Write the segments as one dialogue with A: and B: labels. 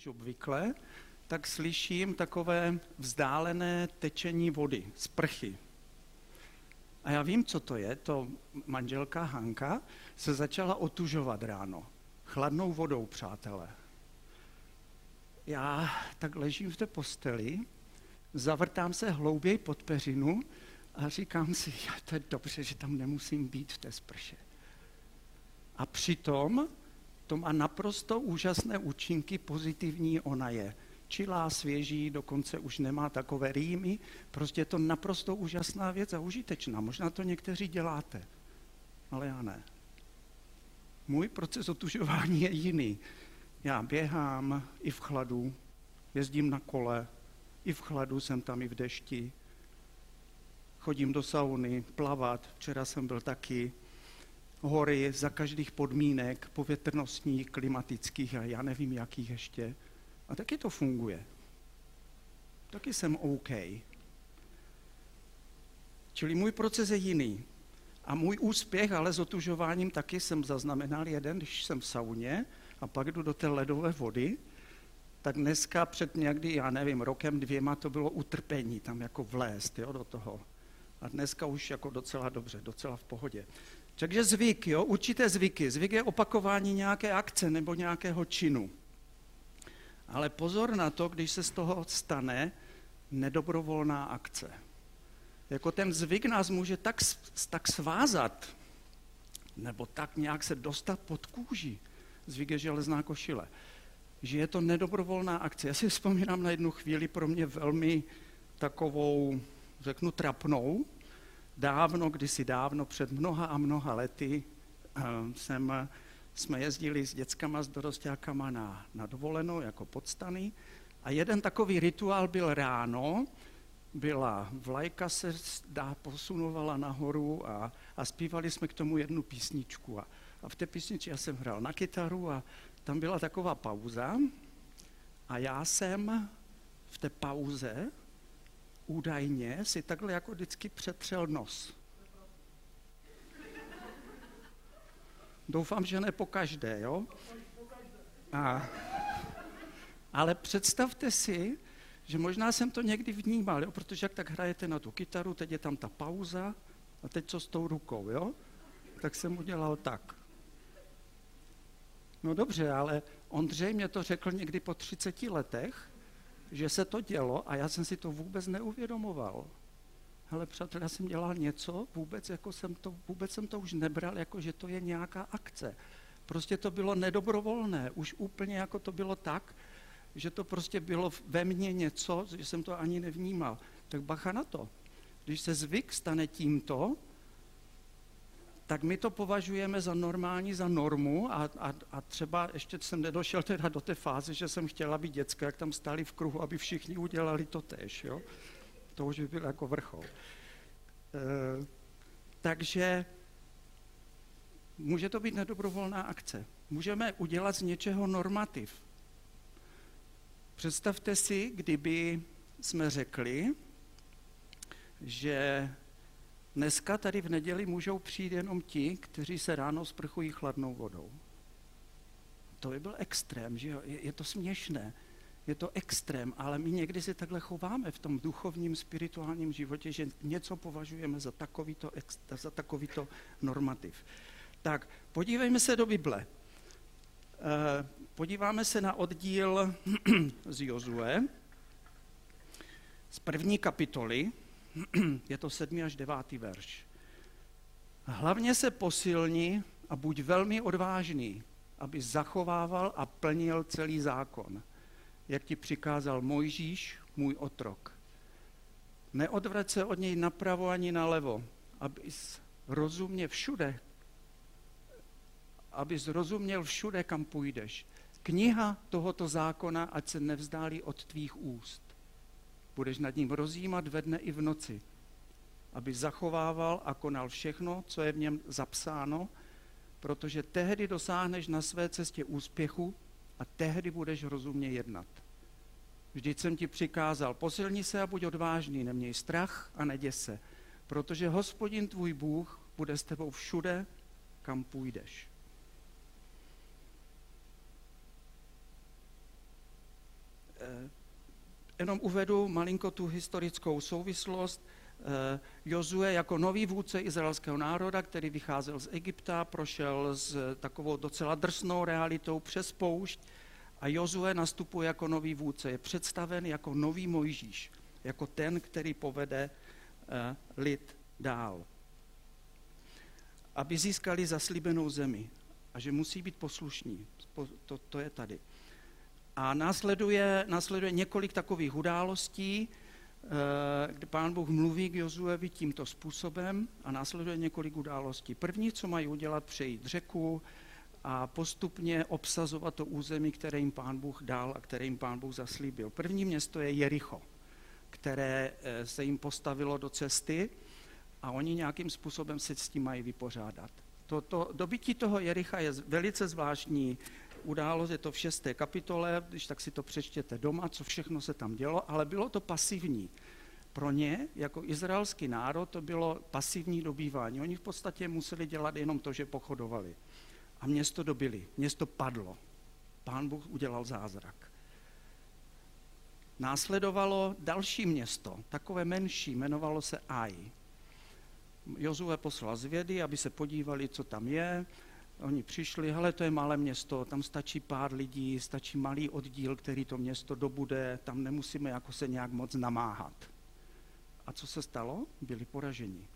A: než obvykle, tak slyším takové vzdálené tečení vody, sprchy. A já vím, co to je. To manželka Hanka se začala otužovat ráno. Chladnou vodou, přátelé. Já tak ležím v té posteli, zavrtám se hlouběji pod peřinu a říkám si, já, to je dobře, že tam nemusím být v té sprše. A přitom to má naprosto úžasné účinky, pozitivní ona je. Čilá, svěží, dokonce už nemá takové rýmy. Prostě je to naprosto úžasná věc a užitečná. Možná to někteří děláte, ale já ne. Můj proces otužování je jiný. Já běhám i v chladu, jezdím na kole, i v chladu jsem tam i v dešti. Chodím do sauny, plavat, včera jsem byl taky, hory za každých podmínek, povětrnostních, klimatických a já nevím, jakých ještě. A taky to funguje. Taky jsem OK. Čili můj proces je jiný. A můj úspěch, ale s otužováním taky jsem zaznamenal jeden, když jsem v sauně a pak jdu do té ledové vody, tak dneska před někdy, já nevím, rokem, dvěma to bylo utrpení tam jako vlézt jo, do toho. A dneska už jako docela dobře, docela v pohodě. Takže zvyk, jo, určité zvyky. Zvyk je opakování nějaké akce nebo nějakého činu. Ale pozor na to, když se z toho stane nedobrovolná akce. Jako ten zvyk nás může tak, tak svázat, nebo tak nějak se dostat pod kůži. Zvyk je železná košile. Že je to nedobrovolná akce. Já si vzpomínám na jednu chvíli pro mě velmi takovou, řeknu, trapnou, dávno, kdysi dávno, před mnoha a mnoha lety, eh, jsem, jsme jezdili s dětskama, s dorostákama na, na dovolenou jako podstany a jeden takový rituál byl ráno, byla vlajka se dá, posunovala nahoru a, a zpívali jsme k tomu jednu písničku. A, a v té písničce já jsem hrál na kytaru a tam byla taková pauza a já jsem v té pauze údajně si takhle jako vždycky přetřel nos. Doufám, že ne po každé, jo? A, ale představte si, že možná jsem to někdy vnímal, jo? protože jak tak hrajete na tu kytaru, teď je tam ta pauza a teď co s tou rukou, jo? Tak jsem udělal tak. No dobře, ale Ondřej mě to řekl někdy po 30 letech že se to dělo a já jsem si to vůbec neuvědomoval. Ale přátelé, já jsem dělal něco, vůbec, jako jsem to, vůbec jsem to už nebral, jako že to je nějaká akce. Prostě to bylo nedobrovolné, už úplně jako to bylo tak, že to prostě bylo ve mně něco, že jsem to ani nevnímal. Tak bacha na to. Když se zvyk stane tímto, tak my to považujeme za normální, za normu a, a, a třeba ještě jsem nedošel teda do té fáze, že jsem chtěla být děcka, jak tam stáli v kruhu, aby všichni udělali to tež, jo? To už by byl jako vrchol. E, takže může to být nedobrovolná akce. Můžeme udělat z něčeho normativ. Představte si, kdyby jsme řekli, že Dneska tady v neděli můžou přijít jenom ti, kteří se ráno sprchují chladnou vodou. To by byl extrém, že jo? Je, je to směšné, je to extrém, ale my někdy si takhle chováme v tom duchovním, spirituálním životě, že něco považujeme za takovýto, za takovýto normativ. Tak, podívejme se do Bible. Eh, podíváme se na oddíl z Jozue, z první kapitoly, je to sedmý až devátý verš. Hlavně se posilni a buď velmi odvážný, aby zachovával a plnil celý zákon, jak ti přikázal Mojžíš, můj otrok. Neodvrať se od něj napravo ani nalevo, abys rozumě všude, abys rozuměl všude, kam půjdeš. Kniha tohoto zákona, ať se nevzdálí od tvých úst budeš nad ním rozjímat ve dne i v noci, aby zachovával a konal všechno, co je v něm zapsáno, protože tehdy dosáhneš na své cestě úspěchu a tehdy budeš rozumně jednat. Vždyť jsem ti přikázal, posilni se a buď odvážný, neměj strach a neděs se, protože hospodin tvůj Bůh bude s tebou všude, kam půjdeš. Jenom uvedu malinko tu historickou souvislost. Jozue jako nový vůdce izraelského národa, který vycházel z Egypta, prošel s takovou docela drsnou realitou přes poušť a Jozue nastupuje jako nový vůdce. Je představen jako nový Mojžíš, jako ten, který povede lid dál. Aby získali zaslíbenou zemi a že musí být poslušní. To, to je tady. A následuje, následuje několik takových událostí, eh, kde pán Bůh mluví k Jozuevi tímto způsobem a následuje několik událostí. První, co mají udělat, přejít řeku a postupně obsazovat to území, které jim pán Bůh dal a které jim pán Bůh zaslíbil. První město je Jericho, které eh, se jim postavilo do cesty a oni nějakým způsobem se s tím mají vypořádat. To, to, dobytí toho Jericha je velice zvláštní událost, je to v šesté kapitole, když tak si to přečtěte doma, co všechno se tam dělo, ale bylo to pasivní. Pro ně, jako izraelský národ, to bylo pasivní dobývání. Oni v podstatě museli dělat jenom to, že pochodovali. A město dobili, město padlo. Pán Bůh udělal zázrak. Následovalo další město, takové menší, jmenovalo se Aj. Jozue poslal zvědy, aby se podívali, co tam je. Oni přišli, hele, to je malé město, tam stačí pár lidí, stačí malý oddíl, který to město dobude, tam nemusíme jako se nějak moc namáhat. A co se stalo? Byli poraženi.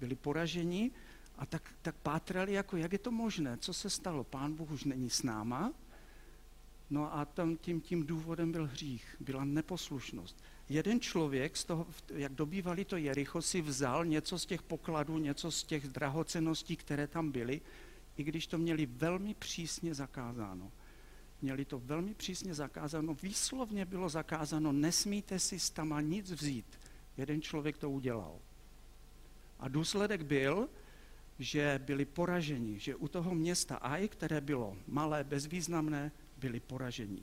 A: Byli poraženi a tak, tak pátrali, jako jak je to možné, co se stalo, pán Bůh už není s náma, No a tam tím, tím důvodem byl hřích, byla neposlušnost jeden člověk, z toho, jak dobývali to Jericho, si vzal něco z těch pokladů, něco z těch drahoceností, které tam byly, i když to měli velmi přísně zakázáno. Měli to velmi přísně zakázáno, výslovně bylo zakázáno, nesmíte si z tama nic vzít. Jeden člověk to udělal. A důsledek byl, že byli poraženi, že u toho města Aj, které bylo malé, bezvýznamné, byli poraženi.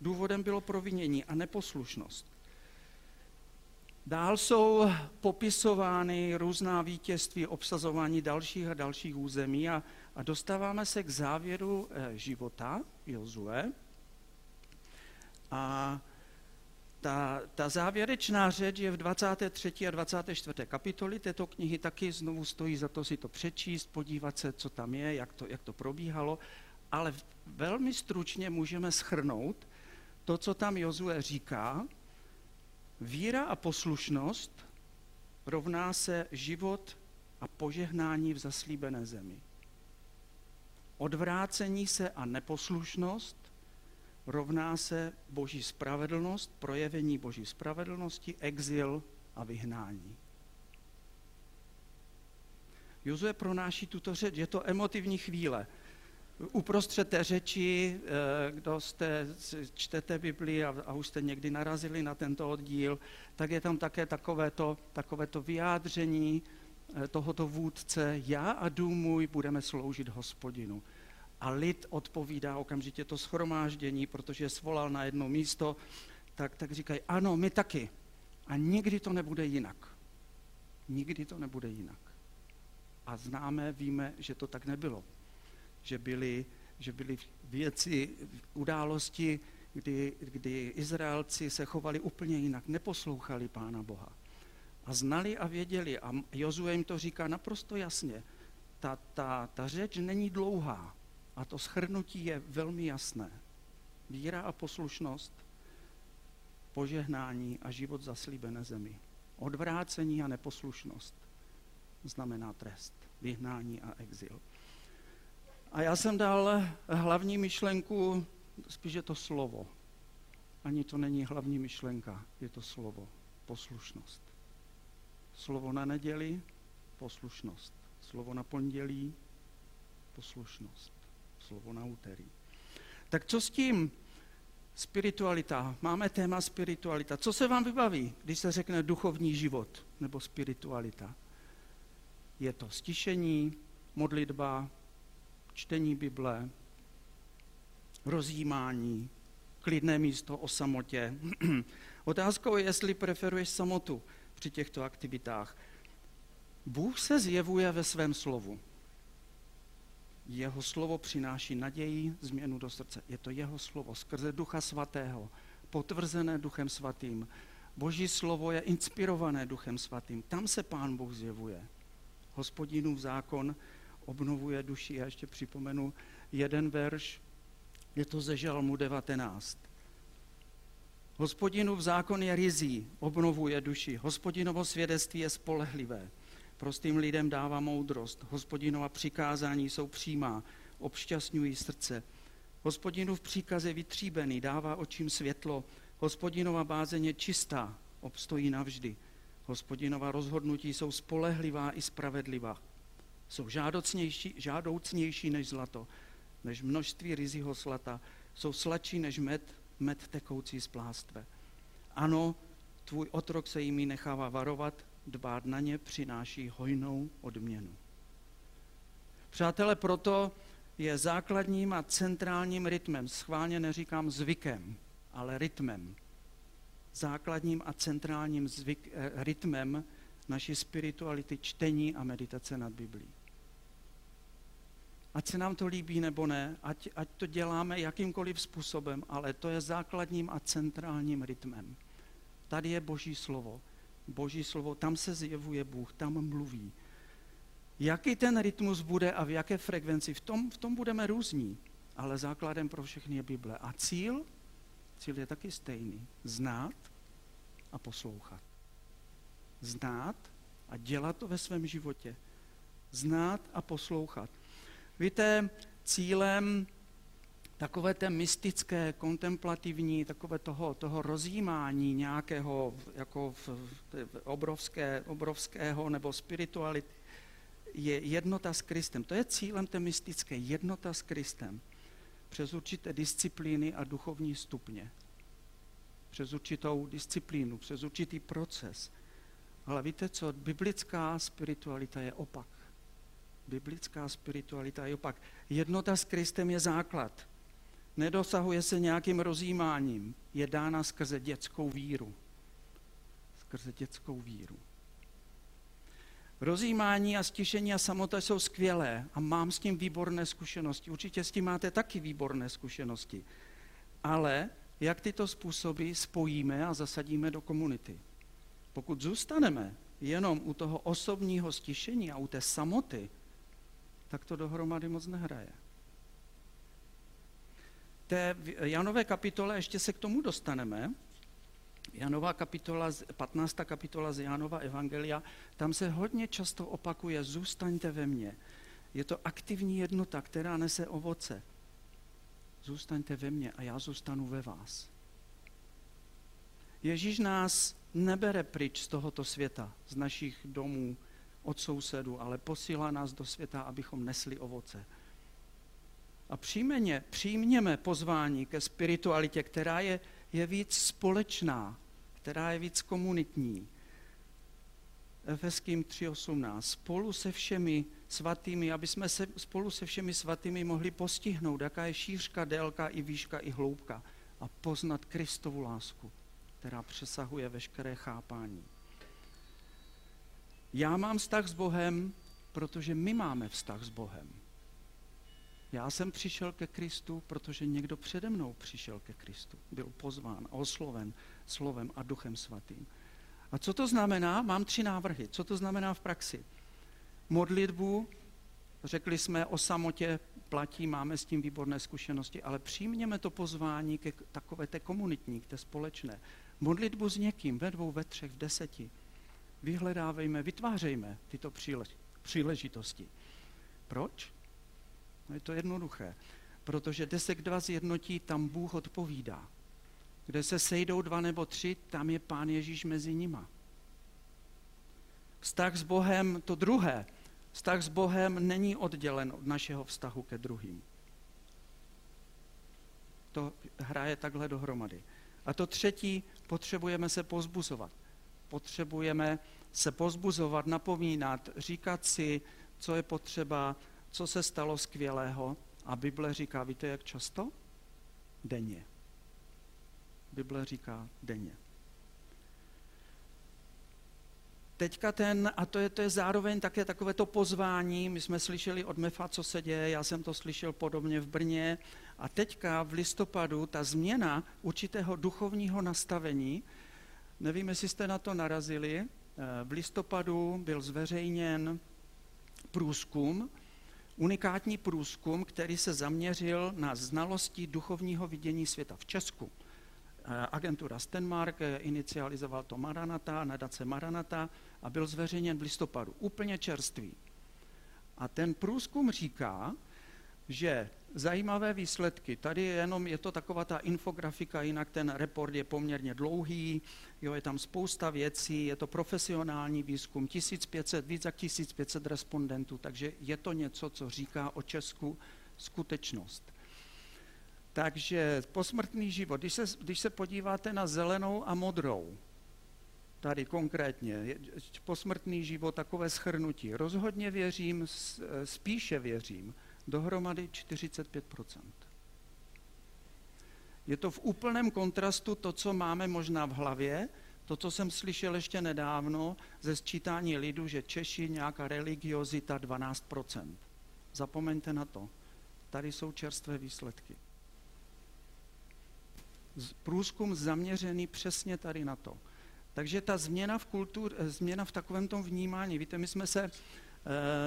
A: Důvodem bylo provinění a neposlušnost. Dál jsou popisovány různá vítězství, obsazování dalších a dalších území a, a dostáváme se k závěru eh, života Jozue. A ta, ta závěrečná řeč je v 23. a 24. kapitoli této knihy, taky znovu stojí za to si to přečíst, podívat se, co tam je, jak to, jak to probíhalo, ale velmi stručně můžeme schrnout to, co tam Jozue říká, Víra a poslušnost rovná se život a požehnání v zaslíbené zemi. Odvrácení se a neposlušnost rovná se boží spravedlnost, projevení boží spravedlnosti, exil a vyhnání. Jozue pronáší tuto řeč, je to emotivní chvíle uprostřed té řeči, eh, kdo jste, čtete Bibli a, a už jste někdy narazili na tento oddíl, tak je tam také takovéto, takovéto vyjádření eh, tohoto vůdce, já a dům můj budeme sloužit hospodinu. A lid odpovídá okamžitě to schromáždění, protože je svolal na jedno místo, tak, tak říkají, ano, my taky. A nikdy to nebude jinak. Nikdy to nebude jinak. A známe, víme, že to tak nebylo že byly, že byly věci, události, kdy, kdy Izraelci se chovali úplně jinak, neposlouchali Pána Boha. A znali a věděli, a Jozue jim to říká naprosto jasně, ta, ta, ta řeč není dlouhá a to schrnutí je velmi jasné. Víra a poslušnost, požehnání a život zaslíbené zemi. Odvrácení a neposlušnost znamená trest, vyhnání a exil. A já jsem dal hlavní myšlenku, spíš je to slovo. Ani to není hlavní myšlenka, je to slovo, poslušnost. Slovo na neděli, poslušnost. Slovo na pondělí, poslušnost. Slovo na úterý. Tak co s tím? Spiritualita. Máme téma spiritualita. Co se vám vybaví, když se řekne duchovní život nebo spiritualita? Je to stišení, modlitba, čtení Bible, rozjímání, klidné místo o samotě. Otázkou je, jestli preferuješ samotu při těchto aktivitách. Bůh se zjevuje ve svém slovu. Jeho slovo přináší naději, změnu do srdce. Je to jeho slovo skrze Ducha Svatého. potvrzené Duchem Svatým. Boží slovo je inspirované Duchem Svatým. Tam se Pán Bůh zjevuje. Hospodinův zákon obnovuje duši. Já ještě připomenu jeden verš, je to ze Žalmu 19. Hospodinův zákon je rizí, obnovuje duši. Hospodinovo svědectví je spolehlivé. Prostým lidem dává moudrost. Hospodinova přikázání jsou přímá, obšťastňují srdce. Hospodinův příkaz je vytříbený, dává očím světlo. Hospodinova bázeň je čistá, obstojí navždy. Hospodinova rozhodnutí jsou spolehlivá i spravedlivá. Jsou žádoucnější, žádoucnější než zlato, než množství rizího slata. Jsou sladší než med, med tekoucí z plástve. Ano, tvůj otrok se jimi nechává varovat, dbát na ně přináší hojnou odměnu. Přátelé, proto je základním a centrálním rytmem, schválně neříkám zvykem, ale rytmem, základním a centrálním zvyk, eh, rytmem naší spirituality čtení a meditace nad Biblí. Ať se nám to líbí nebo ne, ať, ať to děláme jakýmkoliv způsobem, ale to je základním a centrálním rytmem. Tady je Boží slovo. Boží slovo, tam se zjevuje Bůh, tam mluví. Jaký ten rytmus bude a v jaké frekvenci, v tom, v tom budeme různí, ale základem pro všechny je Bible. A cíl? Cíl je taky stejný. Znát a poslouchat. Znát a dělat to ve svém životě. Znát a poslouchat. Víte, cílem takové té mystické, kontemplativní, takové toho, toho rozjímání nějakého jako v, v, obrovské, obrovského nebo spirituality je jednota s Kristem. To je cílem té mystické, jednota s Kristem. Přes určité disciplíny a duchovní stupně. Přes určitou disciplínu, přes určitý proces. Ale víte co, biblická spiritualita je opak. Biblická spiritualita je opak. Jednota s Kristem je základ. Nedosahuje se nějakým rozjímáním. Je dána skrze dětskou víru. Skrze dětskou víru. Rozjímání a stišení a samota jsou skvělé a mám s tím výborné zkušenosti. Určitě s tím máte taky výborné zkušenosti. Ale jak tyto způsoby spojíme a zasadíme do komunity? Pokud zůstaneme jenom u toho osobního stišení a u té samoty, tak to dohromady moc nehraje. Té Janové kapitole ještě se k tomu dostaneme, Janová kapitola, 15. kapitola z Janova Evangelia, tam se hodně často opakuje, zůstaňte ve mně. Je to aktivní jednota, která nese ovoce. Zůstaňte ve mně a já zůstanu ve vás. Ježíš nás nebere pryč z tohoto světa, z našich domů, od sousedů, ale posílá nás do světa, abychom nesli ovoce. A přijmeně, přijměme pozvání ke spiritualitě, která je, je víc společná, která je víc komunitní. Efeským 3.18. Spolu se všemi svatými, aby jsme se spolu se všemi svatými mohli postihnout, jaká je šířka, délka i výška i hloubka a poznat Kristovu lásku, která přesahuje veškeré chápání. Já mám vztah s Bohem, protože my máme vztah s Bohem. Já jsem přišel ke Kristu, protože někdo přede mnou přišel ke Kristu. Byl pozván, osloven slovem a duchem svatým. A co to znamená? Mám tři návrhy. Co to znamená v praxi? Modlitbu, řekli jsme o samotě, platí, máme s tím výborné zkušenosti, ale přijměme to pozvání ke takové té komunitní, k té společné. Modlitbu s někým, ve dvou, ve třech, v deseti. Vyhledávejme, vytvářejme tyto příležitosti. Proč? No je to jednoduché. Protože kde se dva zjednotí, tam Bůh odpovídá. Kde se sejdou dva nebo tři, tam je Pán Ježíš mezi nima. Vztah s Bohem, to druhé, vztah s Bohem není oddělen od našeho vztahu ke druhým. To hraje takhle dohromady. A to třetí, potřebujeme se pozbuzovat. Potřebujeme se pozbuzovat, napomínat, říkat si, co je potřeba, co se stalo skvělého. A Bible říká, víte jak často? Denně. Bible říká denně. teďka ten, a to je, to je zároveň také takové to pozvání, my jsme slyšeli od MEFA, co se děje, já jsem to slyšel podobně v Brně, a teďka v listopadu ta změna určitého duchovního nastavení, nevím, jestli jste na to narazili, eh, v listopadu byl zveřejněn průzkum, unikátní průzkum, který se zaměřil na znalosti duchovního vidění světa v Česku. Eh, agentura Stenmark eh, inicializoval to Maranata, nadace Maranata a byl zveřejněn v listopadu, úplně čerstvý. A ten průzkum říká, že zajímavé výsledky, tady je jenom je to taková ta infografika, jinak ten report je poměrně dlouhý, jo, je tam spousta věcí, je to profesionální výzkum, 1500, víc jak 1500 respondentů, takže je to něco, co říká o Česku skutečnost. Takže posmrtný život, když se, když se podíváte na zelenou a modrou, tady konkrétně, posmrtný život, takové schrnutí. Rozhodně věřím, spíše věřím, dohromady 45% Je to v úplném kontrastu to, co máme možná v hlavě, to, co jsem slyšel ještě nedávno ze sčítání lidu, že Češi nějaká religiozita 12% Zapomeňte na to. Tady jsou čerstvé výsledky. Průzkum zaměřený přesně tady na to. Takže ta změna v kultur, eh, změna v takovém tom vnímání, víte, my jsme se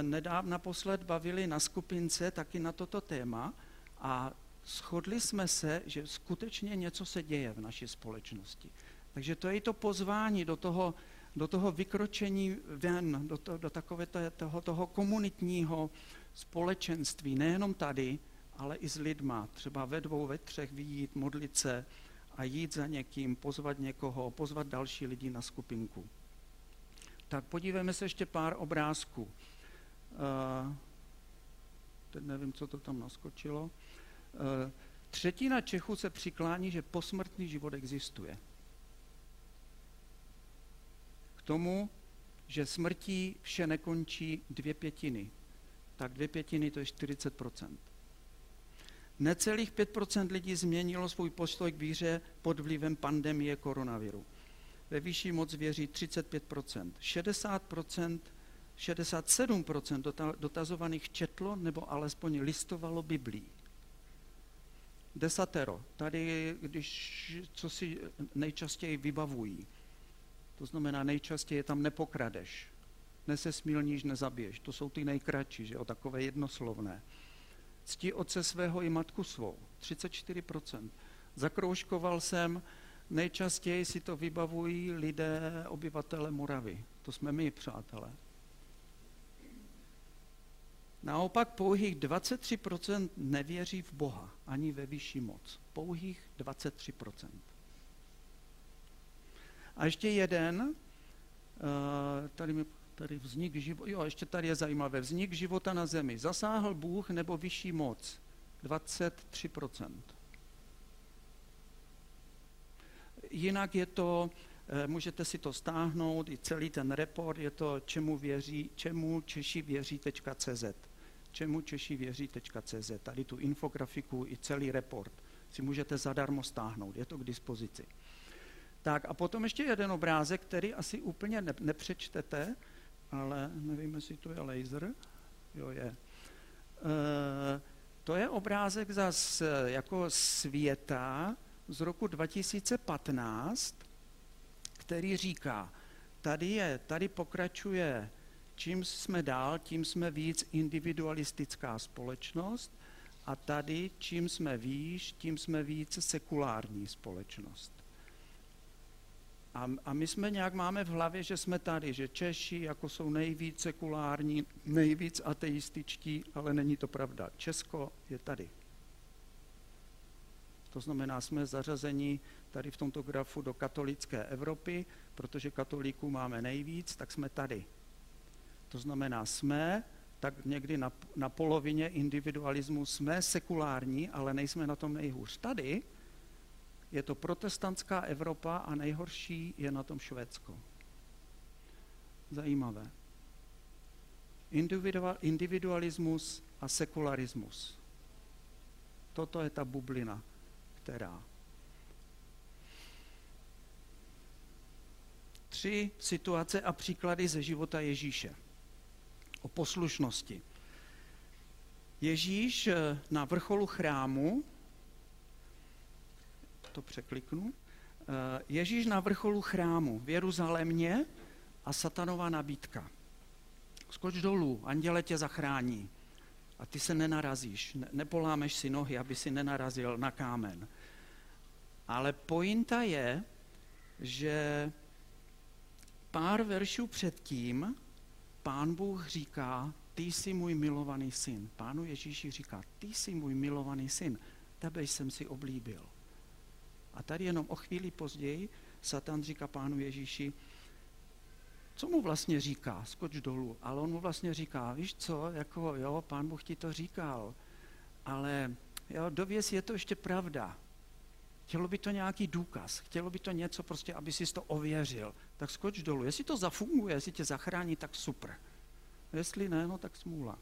A: nedávno naposled bavili na skupince taky na toto téma a shodli jsme se, že skutečně něco se děje v naší společnosti. Takže to je i to pozvání do toho, do toho vykročení ven, do, to, do takové toho, toho komunitního společenství, nejenom tady, ale i s lidma, třeba ve dvou, ve třech vyjít, modlit se, a jít za někým, pozvat někoho, pozvat další lidi na skupinku. Tak podívejme se ještě pár obrázků. Uh, teď nevím, co to tam naskočilo. Uh, třetina Čechů se přiklání, že posmrtný život existuje. K tomu, že smrtí vše nekončí dvě pětiny. Tak dvě pětiny to je 40% Necelých 5% lidí změnilo svůj postoj k víře pod vlivem pandemie koronaviru. Ve vyšší moc věří 35% 60% 67% dotazovaných četlo nebo alespoň listovalo Biblii. Desatero, tady, když, co si nejčastěji vybavují, to znamená nejčastěji tam nepokradeš, nesesmilníš, nezabiješ, to jsou ty nejkratší, že jo, takové jednoslovné. Ctí otce svého i matku svou. 34%. Zakroužkoval jsem, nejčastěji si to vybavují lidé, obyvatele Moravy. To jsme my, přátelé. Naopak pouhých 23% nevěří v Boha, ani ve vyšší moc. Pouhých 23%. A ještě jeden, eh, tady mi Tady vznik života, jo, ještě tady je zajímavé, vznik života na zemi. Zasáhl Bůh nebo vyšší moc? 23%. Jinak je to, eh, můžete si to stáhnout, i celý ten report, je to čemu, věří, čemu Češi věří.cz. Čemu Češi věří.cz. Tady tu infografiku i celý report si můžete zadarmo stáhnout, je to k dispozici. Tak a potom ještě jeden obrázek, který asi úplně nepřečtete, ale nevím, jestli to je laser. Jo, je. E, to je obrázek zas jako světa z roku 2015, který říká, tady, je, tady pokračuje, čím jsme dál, tím jsme víc individualistická společnost a tady, čím jsme výš, tím jsme víc sekulární společnost. A, a my jsme nějak máme v hlavě, že jsme tady, že Češi jako jsou nejvíc sekulární, nejvíc ateističtí, ale není to pravda. Česko je tady. To znamená, jsme zařazeni tady v tomto grafu do katolické Evropy, protože katolíků máme nejvíc, tak jsme tady. To znamená, jsme tak někdy na, na polovině individualismu, jsme sekulární, ale nejsme na tom nejhůř. Tady je to protestantská Evropa a nejhorší je na tom Švédsko. Zajímavé. Individualismus a sekularismus. Toto je ta bublina, která. tři situace a příklady ze života Ježíše. O poslušnosti. Ježíš eh, na vrcholu chrámu, to překliknu, eh, Ježíš na vrcholu chrámu v Jeruzalémě a satanová nabídka. Skoč dolů, anděle tě zachrání. A ty se nenarazíš, nepolámeš si nohy, aby si nenarazil na kámen. Ale pointa je, že pár veršů předtím pán Bůh říká, ty jsi můj milovaný syn. Pánu Ježíši říká, ty jsi můj milovaný syn, tebe jsem si oblíbil. A tady jenom o chvíli později Satan říká pánu Ježíši, co mu vlastně říká, skoč dolů, ale on mu vlastně říká, víš co, jako jo, pán Bůh ti to říkal, ale jo, dověz je to ještě pravda. Chtělo by to nějaký důkaz, chtělo by to něco prostě, aby si to ověřil. Tak skoč dolů. Jestli to zafunguje, jestli tě zachrání, tak super. Jestli ne, no tak smůla.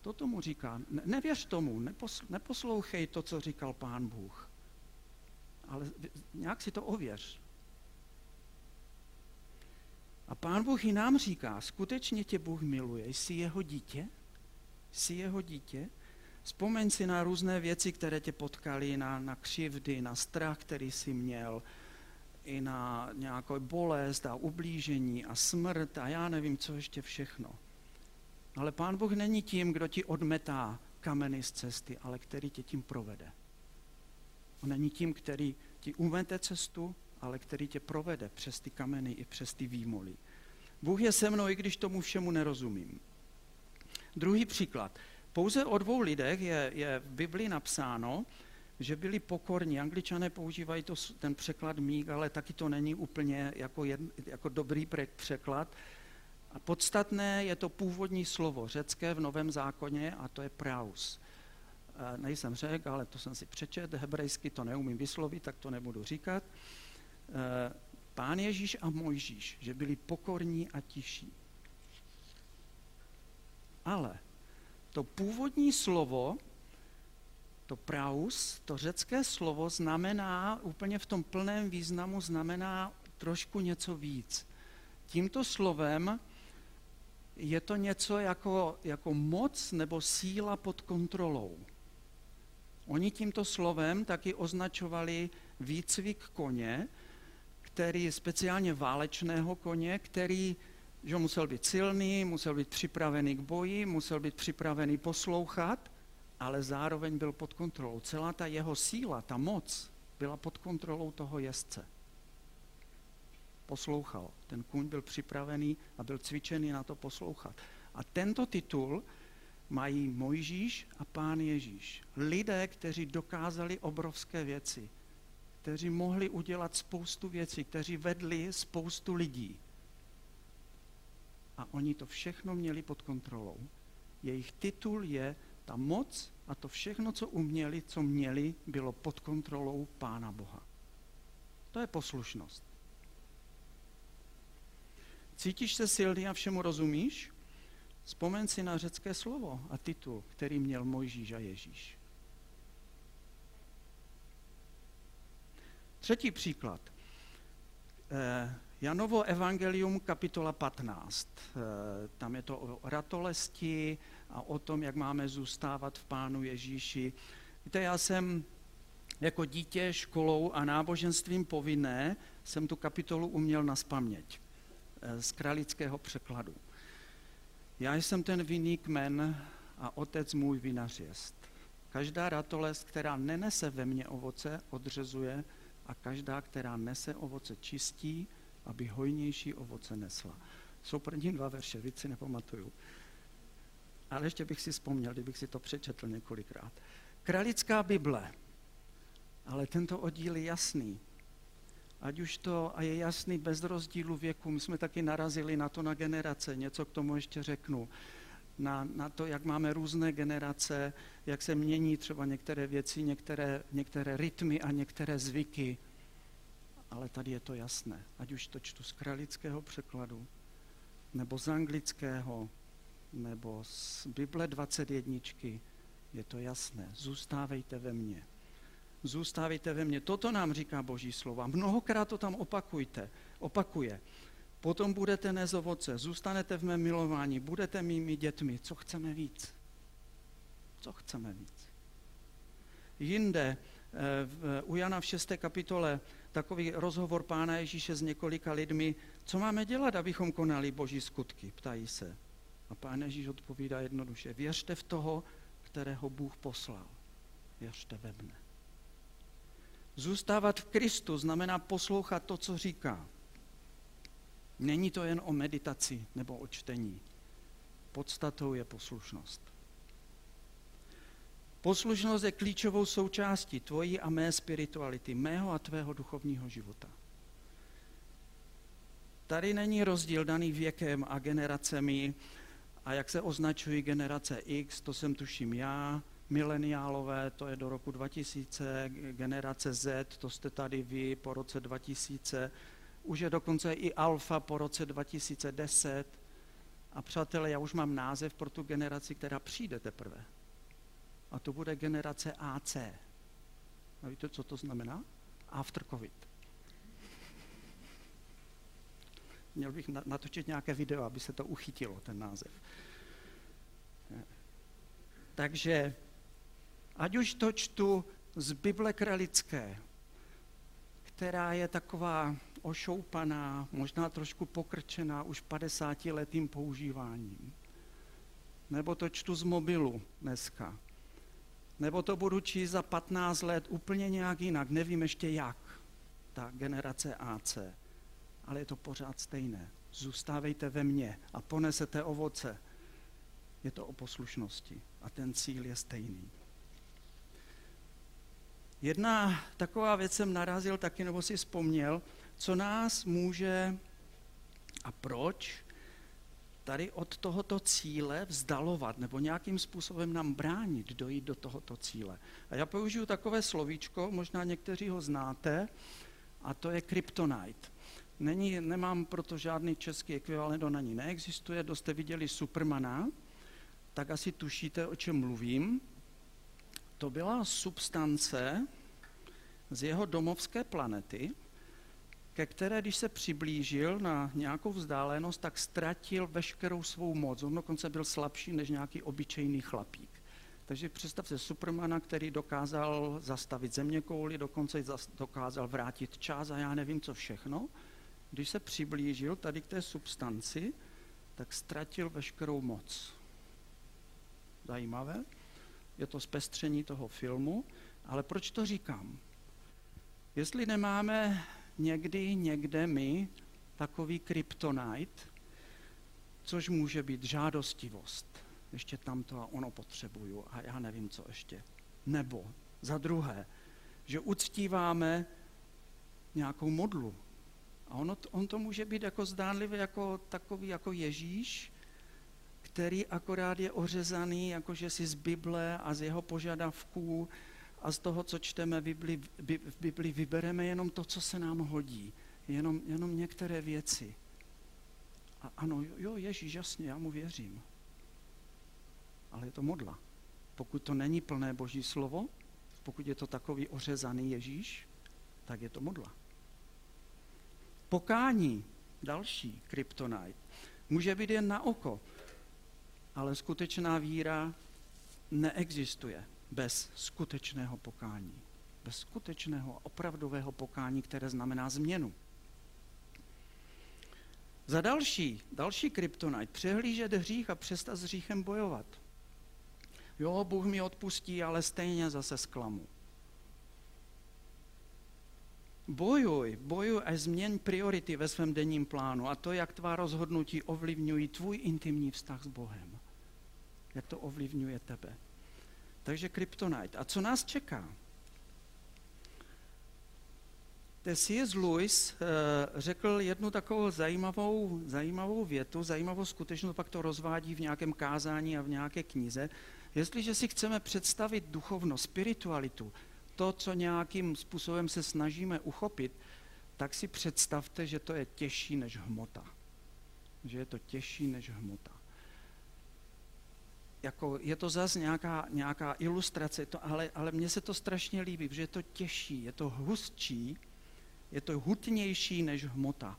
A: To tomu říká. Ne, nevěř tomu, nepos, neposlouchej to, co říkal pán Bůh. Ale nějak si to ověř. A pán Bůh i nám říká, skutečně tě Bůh miluje, jsi jeho dítě, jsi jeho dítě, Vzpomeň si na různé věci, které tě potkaly, na, na křivdy, na strach, který jsi měl, i na nějakou bolest a ublížení a smrt a já nevím, co ještě všechno. Ale Pán Bůh není tím, kdo ti odmetá kameny z cesty, ale který tě tím provede. On není tím, který ti umete cestu, ale který tě provede přes ty kameny i přes ty výmoly. Bůh je se mnou, i když tomu všemu nerozumím. Druhý příklad. Pouze o dvou lidech je, je v Biblii napsáno, že byli pokorní. Angličané používají to, ten překlad míg, ale taky to není úplně jako, jed, jako dobrý překlad. A podstatné je to původní slovo řecké v Novém zákoně a to je praus. E, nejsem řek, ale to jsem si přečet, hebrejsky to neumím vyslovit, tak to nebudu říkat. E, Pán Ježíš a Mojžíš, že byli pokorní a tiší. Ale to původní slovo, to praus, to řecké slovo znamená úplně v tom plném významu znamená trošku něco víc. Tímto slovem je to něco jako, jako moc nebo síla pod kontrolou. Oni tímto slovem taky označovali výcvik koně, který speciálně válečného koně, který že musel být silný, musel být připravený k boji, musel být připravený poslouchat, ale zároveň byl pod kontrolou. Celá ta jeho síla, ta moc byla pod kontrolou toho jezdce. Poslouchal. Ten kůň byl připravený a byl cvičený na to poslouchat. A tento titul mají Mojžíš a pán Ježíš. Lidé, kteří dokázali obrovské věci, kteří mohli udělat spoustu věcí, kteří vedli spoustu lidí a oni to všechno měli pod kontrolou. Jejich titul je ta moc a to všechno, co uměli, co měli, bylo pod kontrolou Pána Boha. To je poslušnost. Cítíš se silný a všemu rozumíš? Vzpomeň si na řecké slovo a titul, který měl Mojžíš a Ježíš. Třetí příklad. Eh, Janovo evangelium kapitola 15. Eh, tam je to o ratolesti a o tom, jak máme zůstávat v Pánu Ježíši. Víte, já jsem jako dítě školou a náboženstvím povinné jsem tu kapitolu uměl na spaměť eh, z kralického překladu. Já jsem ten vinný kmen a otec můj vinařěst. Každá ratolest, která nenese ve mně ovoce, odřezuje a každá, která nese ovoce, čistí, aby hojnější ovoce nesla. Jsou první dva verše, víc si nepamatuju. Ale ještě bych si vzpomněl, kdybych si to přečetl několikrát. Kralická Bible, ale tento oddíl je jasný. Ať už to, a je jasný bez rozdílu věku, my jsme taky narazili na to na generace, něco k tomu ještě řeknu. Na, na to, jak máme různé generace, jak se mění třeba některé věci, některé, některé rytmy a některé zvyky ale tady je to jasné. Ať už to čtu z kralického překladu, nebo z anglického, nebo z Bible 21, je to jasné. Zůstávejte ve mně. Zůstávejte ve mně. Toto nám říká Boží slova. Mnohokrát to tam opakujte. Opakuje. Potom budete nést ovoce, zůstanete v mém milování, budete mými dětmi. Co chceme víc? Co chceme víc? Jinde, eh, u Jana v 6. kapitole, takový rozhovor Pána Ježíše s několika lidmi, co máme dělat, abychom konali boží skutky, ptají se. A Pán Ježíš odpovídá jednoduše, věřte v toho, kterého Bůh poslal. Věřte ve mne. Zůstávat v Kristu znamená poslouchat to, co říká. Není to jen o meditaci nebo o čtení. Podstatou je poslušnost. Poslušnost je klíčovou součástí tvojí a mé spirituality, mého a tvého duchovního života. Tady není rozdíl daný věkem a generacemi a jak se označují generace X, to jsem tuším já, mileniálové, to je do roku 2000, generace Z, to jste tady vy po roce 2000, už je dokonce i alfa po roce 2010. A přátelé, já už mám název pro tu generaci, která přijde teprve. A to bude generace AC. A víte, co to znamená? After COVID. Měl bych natočit nějaké video, aby se to uchytilo, ten název. Takže ať už to čtu z Bible kralické, která je taková ošoupaná, možná trošku pokrčená už 50 letým používáním. Nebo to čtu z mobilu dneska. Nebo to budu číst za 15 let úplně nějak jinak, nevím ještě jak, ta generace AC. Ale je to pořád stejné. Zůstávejte ve mně a ponesete ovoce. Je to o poslušnosti a ten cíl je stejný. Jedna taková věc jsem narazil taky, nebo si vzpomněl, co nás může a proč tady od tohoto cíle vzdalovat nebo nějakým způsobem nám bránit dojít do tohoto cíle. A já použiju takové slovíčko, možná někteří ho znáte, a to je kryptonite. Není, nemám proto žádný český ekvivalent, on ani neexistuje, kdo jste viděli Supermana, tak asi tušíte, o čem mluvím. To byla substance z jeho domovské planety, ke které, když se přiblížil na nějakou vzdálenost, tak ztratil veškerou svou moc. On dokonce byl slabší než nějaký obyčejný chlapík. Takže představte Supermana, který dokázal zastavit země kouli, dokonce dokázal vrátit čas a já nevím, co všechno. Když se přiblížil tady k té substanci, tak ztratil veškerou moc. Zajímavé. Je to zpestření toho filmu, ale proč to říkám? Jestli nemáme někdy, někde my takový kryptonite, což může být žádostivost. Ještě tam to a ono potřebuju a já nevím, co ještě. Nebo za druhé, že uctíváme nějakou modlu. A ono, on to může být jako zdánlivě jako takový jako Ježíš, který akorát je ořezaný, jakože si z Bible a z jeho požadavků a z toho, co čteme v Bibli, v vybereme jenom to, co se nám hodí. Jenom, jenom některé věci. A ano, jo, Ježíš, jasně, já mu věřím. Ale je to modla. Pokud to není plné Boží slovo, pokud je to takový ořezaný Ježíš, tak je to modla. Pokání, další kryptonite, může být jen na oko, ale skutečná víra neexistuje bez skutečného pokání. Bez skutečného opravdového pokání, které znamená změnu. Za další, další kryptonite, přehlížet hřích a přestat s hříchem bojovat. Jo, Bůh mi odpustí, ale stejně zase zklamu. Bojuj, bojuj a změň priority ve svém denním plánu a to, jak tvá rozhodnutí ovlivňují tvůj intimní vztah s Bohem. Jak to ovlivňuje tebe. Takže kryptonite. A co nás čeká? C.S. Lewis uh, řekl jednu takovou zajímavou, zajímavou větu, zajímavou skutečnost, pak to rozvádí v nějakém kázání a v nějaké knize. Jestliže si chceme představit duchovno, spiritualitu, to, co nějakým způsobem se snažíme uchopit, tak si představte, že to je těžší než hmota. Že je to těžší než hmota. Jako je to zase nějaká, nějaká ilustrace, to, ale, ale mně se to strašně líbí, protože je to těžší, je to hustší, je to hutnější než hmota.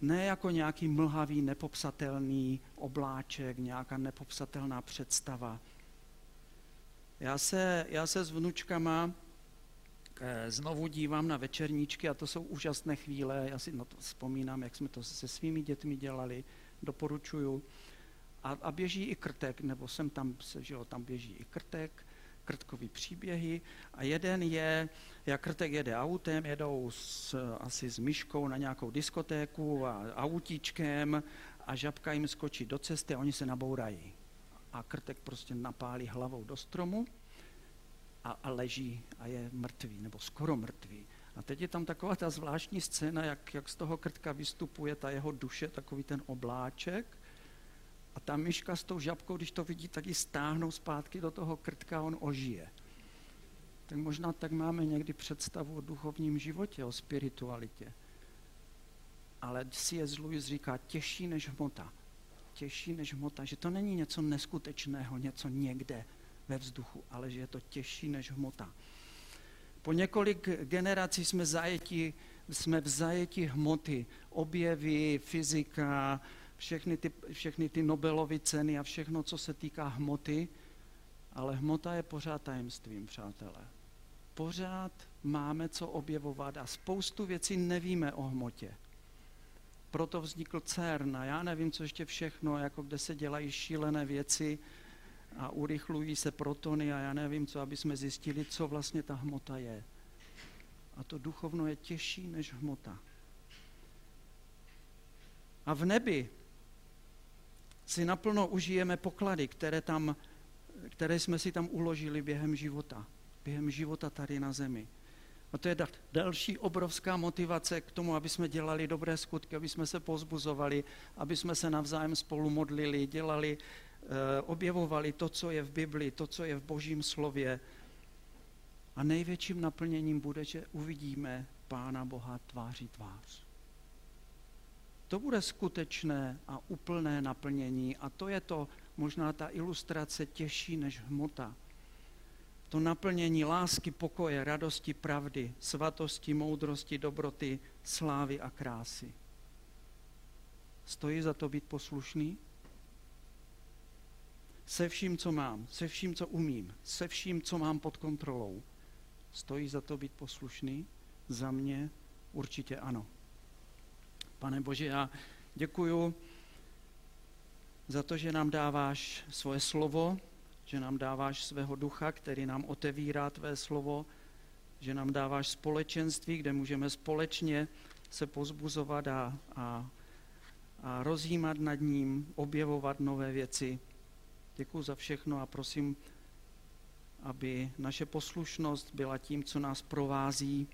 A: Ne jako nějaký mlhavý, nepopsatelný obláček, nějaká nepopsatelná představa. Já se, já se s vnučkama eh, znovu dívám na večerníčky a to jsou úžasné chvíle. Já si na to vzpomínám, jak jsme to se svými dětmi dělali. Doporučuju. A, a běží i krtek, nebo jsem tam, že jo, tam běží i krtek, krtkový příběhy a jeden je, jak krtek jede autem, jedou s, asi s myškou na nějakou diskotéku a autíčkem a žabka jim skočí do cesty a oni se nabourají. A krtek prostě napálí hlavou do stromu a, a leží a je mrtvý, nebo skoro mrtvý. A teď je tam taková ta zvláštní scéna, jak, jak z toho krtka vystupuje ta jeho duše, takový ten obláček a ta myška s tou žabkou, když to vidí, tak ji stáhnou zpátky do toho krtka a on ožije. Tak možná tak máme někdy představu o duchovním životě, o spiritualitě. Ale C.S. Lewis říká, těžší než hmota. Těžší než hmota, že to není něco neskutečného, něco někde ve vzduchu, ale že je to těžší než hmota. Po několik generací jsme, zajeti, jsme v zajetí hmoty, objevy, fyzika, všechny ty, všechny ty Nobelovy ceny a všechno, co se týká hmoty, ale hmota je pořád tajemstvím, přátelé. Pořád máme co objevovat a spoustu věcí nevíme o hmotě. Proto vznikl CERN a já nevím, co ještě všechno, jako kde se dělají šílené věci a urychlují se protony a já nevím co, aby jsme zjistili, co vlastně ta hmota je. A to duchovno je těžší než hmota. A v nebi si naplno užijeme poklady, které, tam, které jsme si tam uložili během života. Během života tady na zemi. A to je další obrovská motivace k tomu, aby jsme dělali dobré skutky, aby jsme se pozbuzovali, aby jsme se navzájem spolu modlili, dělali, eh, objevovali to, co je v Bibli, to, co je v Božím slově. A největším naplněním bude, že uvidíme Pána Boha tváří tvář. To bude skutečné a úplné naplnění a to je to, možná ta ilustrace těžší než hmota. To naplnění lásky, pokoje, radosti, pravdy, svatosti, moudrosti, dobroty, slávy a krásy. Stojí za to být poslušný? Se vším, co mám, se vším, co umím, se vším, co mám pod kontrolou. Stojí za to být poslušný? Za mě určitě ano. Pane Bože, já děkuju za to, že nám dáváš svoje slovo, že nám dáváš svého ducha, který nám otevírá tvé slovo, že nám dáváš společenství, kde můžeme společně se pozbuzovat a, a, a rozjímat nad ním, objevovat nové věci. Děkuji za všechno a prosím, aby naše poslušnost byla tím, co nás provází,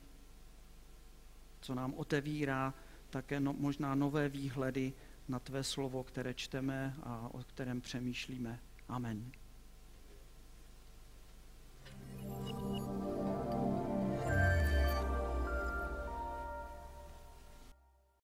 A: co nám otevírá také no, možná nové výhledy na tvé slovo, které čteme a o kterém přemýšlíme. Amen.